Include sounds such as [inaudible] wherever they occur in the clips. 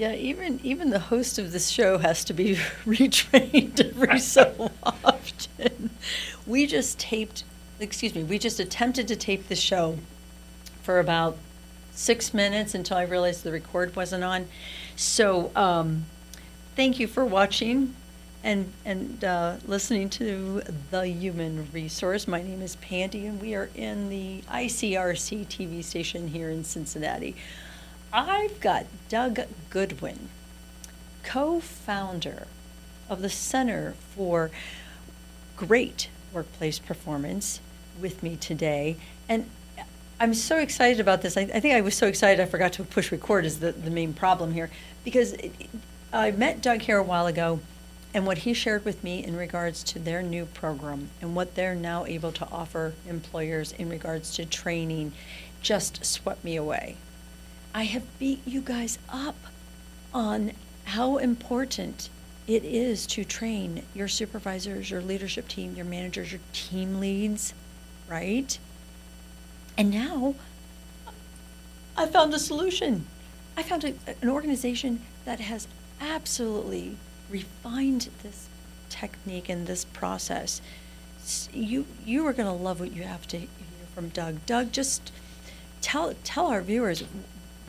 Yeah, even even the host of this show has to be [laughs] retrained every so often. We just taped, excuse me, we just attempted to tape the show for about six minutes until I realized the record wasn't on. So, um, thank you for watching and and uh, listening to the Human Resource. My name is Pandy, and we are in the ICRC TV station here in Cincinnati. I've got Doug Goodwin, co-founder of the Center for Great Workplace Performance, with me today, and. I'm so excited about this. I, I think I was so excited I forgot to push record is the, the main problem here because it, I met Doug here a while ago and what he shared with me in regards to their new program and what they're now able to offer employers in regards to training just swept me away. I have beat you guys up on how important it is to train your supervisors, your leadership team, your managers, your team leads, right? And now I found a solution. I found a, an organization that has absolutely refined this technique and this process. You you are going to love what you have to hear from Doug. Doug, just tell tell our viewers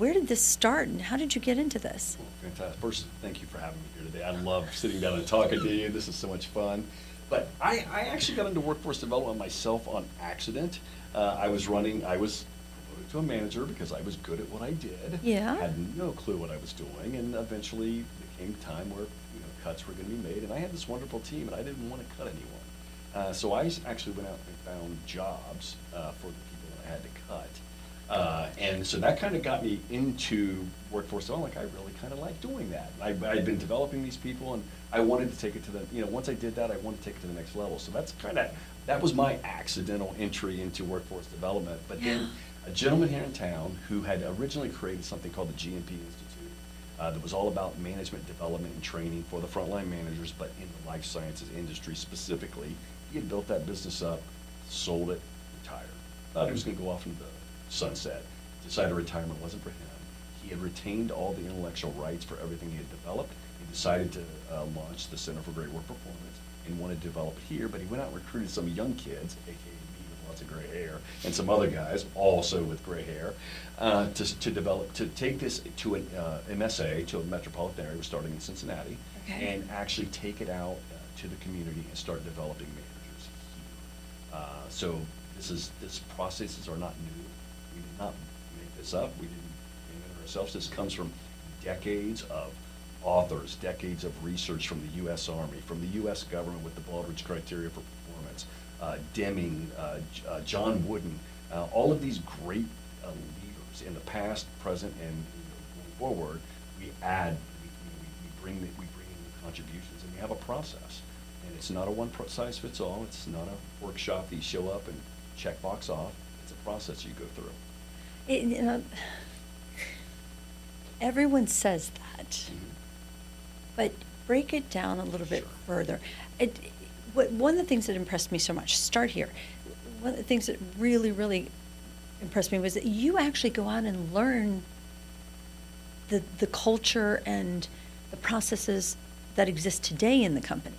where did this start and how did you get into this? Well, Fantastic. First, thank you for having me here today. I love sitting down and talking to you. This is so much fun. But I, I actually got into workforce development myself on accident. Uh, I was running, I was promoted to a manager because I was good at what I did. Yeah. Had no clue what I was doing, and eventually there came time where you know cuts were going to be made, and I had this wonderful team, and I didn't want to cut anyone. Uh, so I actually went out and found jobs uh, for the people that I had to cut. Uh, and so that kind of got me into workforce development. Like I really kind of like doing that. I, I'd been developing these people, and I wanted to take it to the. You know, once I did that, I wanted to take it to the next level. So that's kind of that was my accidental entry into workforce development. But then a gentleman here in town who had originally created something called the GMP Institute uh, that was all about management development and training for the frontline managers, but in the life sciences industry specifically. He had built that business up, sold it, retired. Thought he was going to go off into the sunset. Decided retirement wasn't for him. He had retained all the intellectual rights for everything he had developed. He decided to uh, launch the Center for Great Work Performance and wanted to develop it here, but he went out and recruited some young kids, aka me with lots of gray hair, and some other guys also with gray hair, uh, to, to develop, to take this to an uh, MSA, to a metropolitan area, we're starting in Cincinnati, Okay. and actually take it out uh, to the community and start developing managers here. Uh, So this is, this processes are not new. We did not make this up. We didn't invent ourselves. This comes from decades of authors, decades of research from the U.S. Army, from the U.S. government with the Baldrige criteria for performance, uh, Deming, uh, uh, John Wooden, uh, all of these great uh, leaders in the past, present, and going forward. We add, we, we, we bring, the- we bring in new contributions, and we have a process. And it's not a one pro- size fits all. It's not a workshop that you show up and check box off. It's a process you go through. It, you know, everyone says that. Mm-hmm. But break it down a little bit Sure. further. It, what, one of the things that impressed me so much, start here. One of the things that really, really impressed me was that you actually go out and learn the, the culture and the processes that exist today in the company.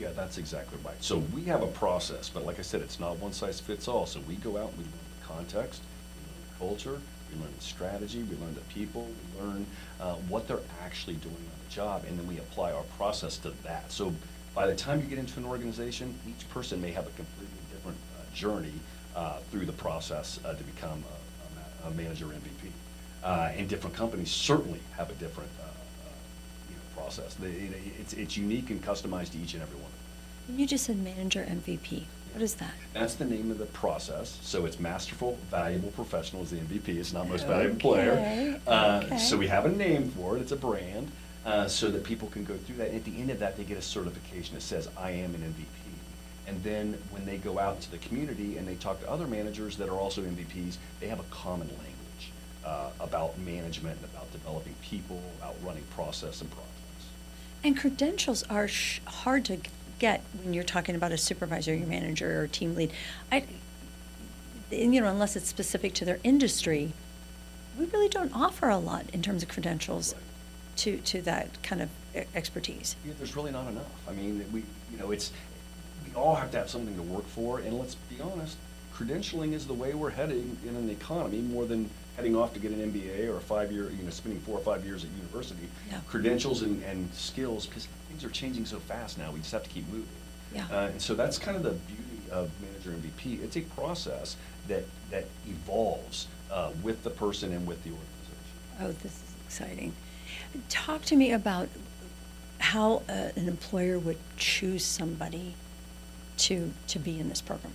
Yeah, that's exactly right. So we have a process, but like I said, it's not one size fits all. So we go out, we learn the context, we learn the culture, we learn the strategy, we learn the people, we learn uh, what they're actually doing on the job, and then we apply our process to that. So by the time you get into an organization, each person may have a completely different uh, journey uh, through the process uh, to become a, a, ma- a manager MVP. Uh, and different companies certainly have a different uh, you know, process. They, it- it's, it's unique and customized to each and every one. You just said manager MVP. What is that? That's the name of the process. So it's masterful, valuable professional is the MVP. It's not most valuable player. Uh, okay. So we have a name for it. It's a brand, uh, so that people can go through that. And at the end of that, they get a certification that says, "I am an MVP." And then when they go out to the community and they talk to other managers that are also MVPs, they have a common language uh, about management and about developing people, about running process and projects. And credentials are sh- hard to get when you're talking about a supervisor, your manager, or team lead. I, and, you know, unless it's specific to their industry, we really don't offer a lot in terms of credentials Right. to, to that kind of expertise? Yeah, there's really not enough. I mean, we, you know, it's, we all have to have something to work for, and let's be honest, credentialing is the way we're heading in an economy more than heading off to get an MBA or a five-year, you know, spending four or five years at university. Yeah. Credentials and, and skills, because things are changing so fast now, we just have to keep moving. Yeah. Uh, and so that's kind of the beauty of manager MVP. It's a process that, that evolves uh, with the person and with the organization. Oh, this is exciting. Talk to me about how uh, an employer would choose somebody to, to be in this program.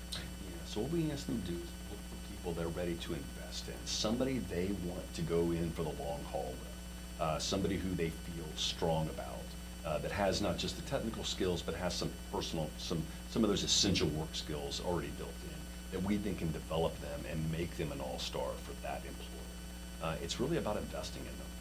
So what we ask them to do is look for people they're ready to invest in, somebody they want to go in for the long haul with, uh, somebody who they feel strong about, uh, that has not just the technical skills, but has some personal, some, some of those essential work skills already built in, that we think can develop them and make them an all-star for that employer. Uh, it's really about investing in them.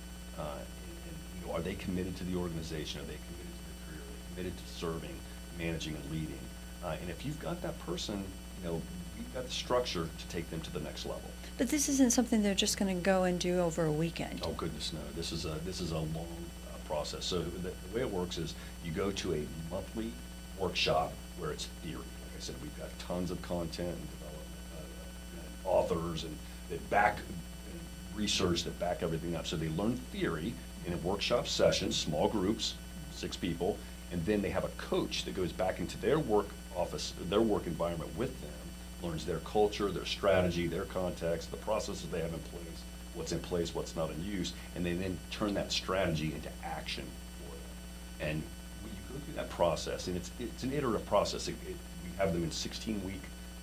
Uh, and, and, you know, are they committed to the organization? Are they committed to the career? Are they committed to serving, managing, and leading? Uh, and if you've got that person, you know, you've got the structure to take them to the next level. But this isn't something they're just going to go and do over a weekend. Oh goodness, no! This is a this is a long uh, process. So the, the way it works is you go to a monthly workshop where it's theory. Like I said, we've got tons of content and development uh, and authors and that back and research that back everything up. So they learn theory in a workshop session, small groups, six people, and then they have a coach that goes back into their work office, their work environment with them, learns their culture, their strategy, their context, the processes they have in place, what's in place, what's not in use, and they then turn that strategy into action for them. And when you go through that process, and it's, it's an iterative process, it, it, we have them in 16-week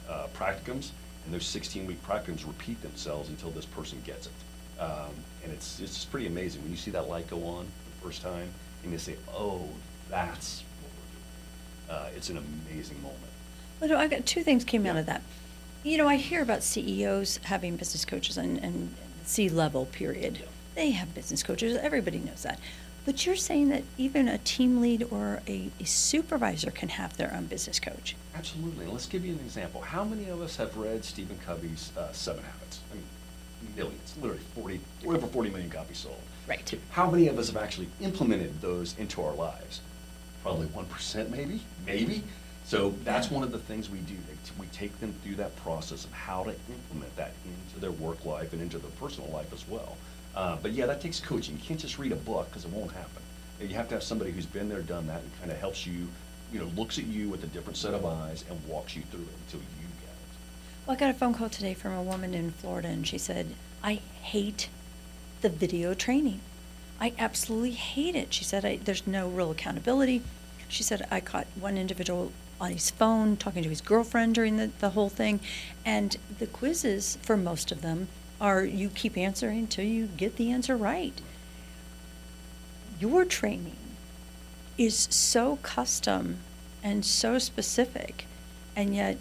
uh, practicums, and those 16-week practicums repeat themselves until this person gets it. Um, and it's, it's just pretty amazing when you see that light go on the first time, and you say, oh, that's what we're doing. Uh, it's an amazing moment. Well, I got two things came out of that. You know, I hear about CEOs having business coaches and, and C level period. Yeah. They have business coaches. Everybody knows that. But you're saying that even a team lead or a, a supervisor can have their own business coach. Absolutely. Let's give you an example. How many of us have read Stephen Covey's uh, Seven Habits? I mean, millions, literally 40, over 40 million copies sold. Right. How many of us have actually implemented those into our lives? Probably 1%, maybe, maybe. So that's Yeah. one of the things we do. We take them through that process of how to implement that into their work life and into their personal life as well. Uh, but yeah, that takes coaching. You can't just read a book because it won't happen. You have to have somebody who's been there, done that, and kind of helps you, you know, looks at you with a different set of eyes and walks you through it until you get it. Well, I got a phone call today from a woman in Florida, and she said, I hate the video training. I absolutely hate it. She said, I, there's no real accountability. She said, I caught one individual on his phone talking to his girlfriend during the, the whole thing. And the quizzes, for most of them, are you keep answering until you get the answer right. Your training is so custom and so specific, and yet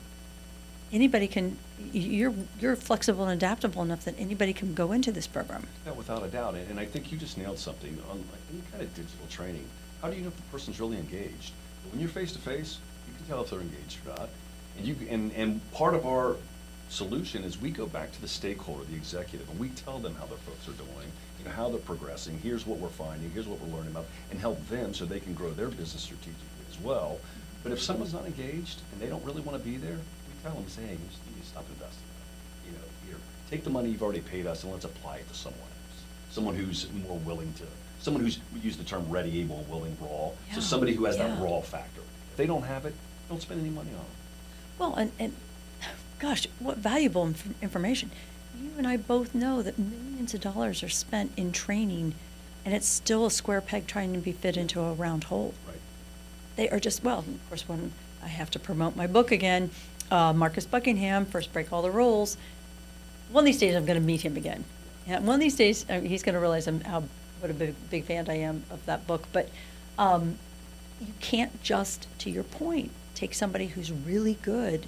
anybody can you're you're flexible and adaptable enough that anybody can go into this program Yeah, without a doubt. And, I think you just nailed something on like any kind of digital training. How do you know if the person's really engaged? When you're face to face, you can tell if they're engaged or not. And you and and part of our solution is we go back to the stakeholder, the executive, and we tell them how their folks are doing, you know, how they're progressing. Here's what we're finding. Here's what we're learning about, and help them so they can grow their business strategically as well. But if someone's not engaged and they don't really want to be there, we tell them, say, hey, you just need to stop investing. You know, here, take the money you've already paid us and let's apply it to someone else. Someone who's more willing to, someone who's, we use the term ready, able, willing, raw. Yeah, So somebody who has that yeah. raw factor. If they don't have it, don't spend any money on them. well and, and gosh what valuable inf- information you and i both know that millions of dollars are spent in training and it's still a square peg trying to be fit into a round hole Right. they are just well of course when i have to promote my book again uh, marcus buckingham first break all the rules one of these days i'm going to meet him again and one of these days uh, he's going to realize I'm, how what a big, big fan i am of that book but um, you can't just to your point take somebody who's really good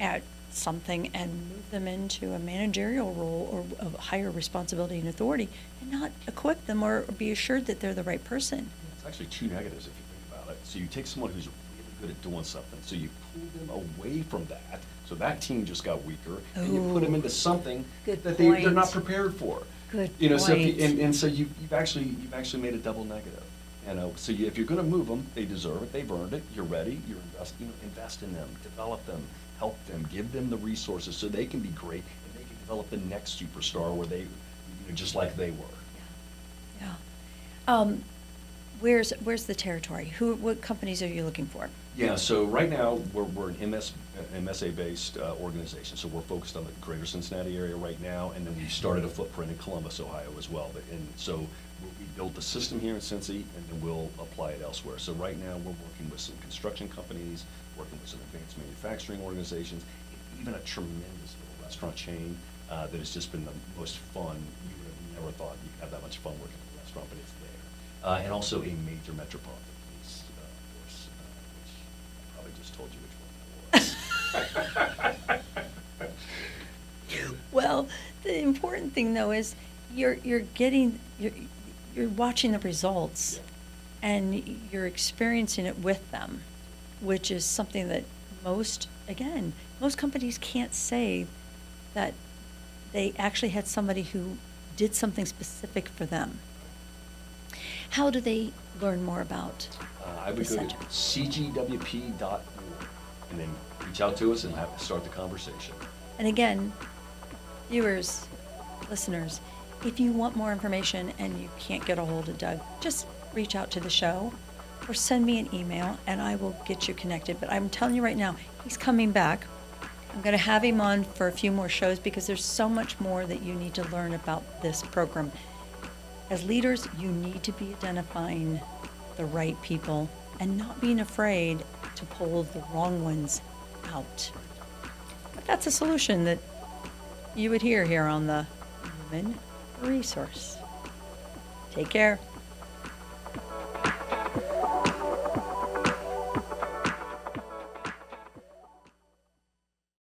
at something and move them into a managerial role or of higher responsibility and authority and not equip them or be assured that they're the right person It's actually two negatives if you think about it. So you take someone who's really good at doing something, so you pull them away from that. So that team just got weaker, and you put them into something Good that they, they're not prepared for. Good You know, so if you, point. and, and so you, you've actually, you've actually made a double negative. You know, so you, if you're gonna move them, they deserve it, they've earned it, you're ready, you're invest, you know, invest in them, develop them, help them, give them the resources so they can be great and they can develop the next superstar where they, you know, just like they were. Yeah. Um, where's, where's the territory? Who, what companies are you looking for? Yeah, so right now, we're, we're an MS, uh, MSA-based uh, organization, so we're focused on the greater Cincinnati area right now, and then we started a footprint in Columbus, Ohio as well. But, and so we we built the system here in Cincy, and then we'll apply it elsewhere. So right now, we're working with some construction companies, working with some advanced manufacturing organizations, and even a tremendous little restaurant chain uh, that has just been the most fun. You would have never thought you'd have that much fun working in a restaurant, but it's there. Uh, And also a major metropolitan police uh, force, uh, which I probably just told you which one that was. [laughs] [laughs] Well, the important thing though is you're, you're getting, you're, you're watching the results and you're experiencing it with them, which is something that most, again, most companies can't say that they actually had somebody who did something specific for them. How do they learn more about Uh, I the would go to center? cgwp.org and then reach out to us and have, start the conversation. And again, viewers, listeners, if you want more information and you can't get a hold of Doug, just reach out to the show or send me an email and I will get you connected. But I'm telling you right now, he's coming back. I'm going to have him on for a few more shows because there's so much more that you need to learn about this program. As leaders, you need to be identifying the right people and not being afraid to pull the wrong ones out. But that's a solution that you would hear here on the Human Resource. Take care.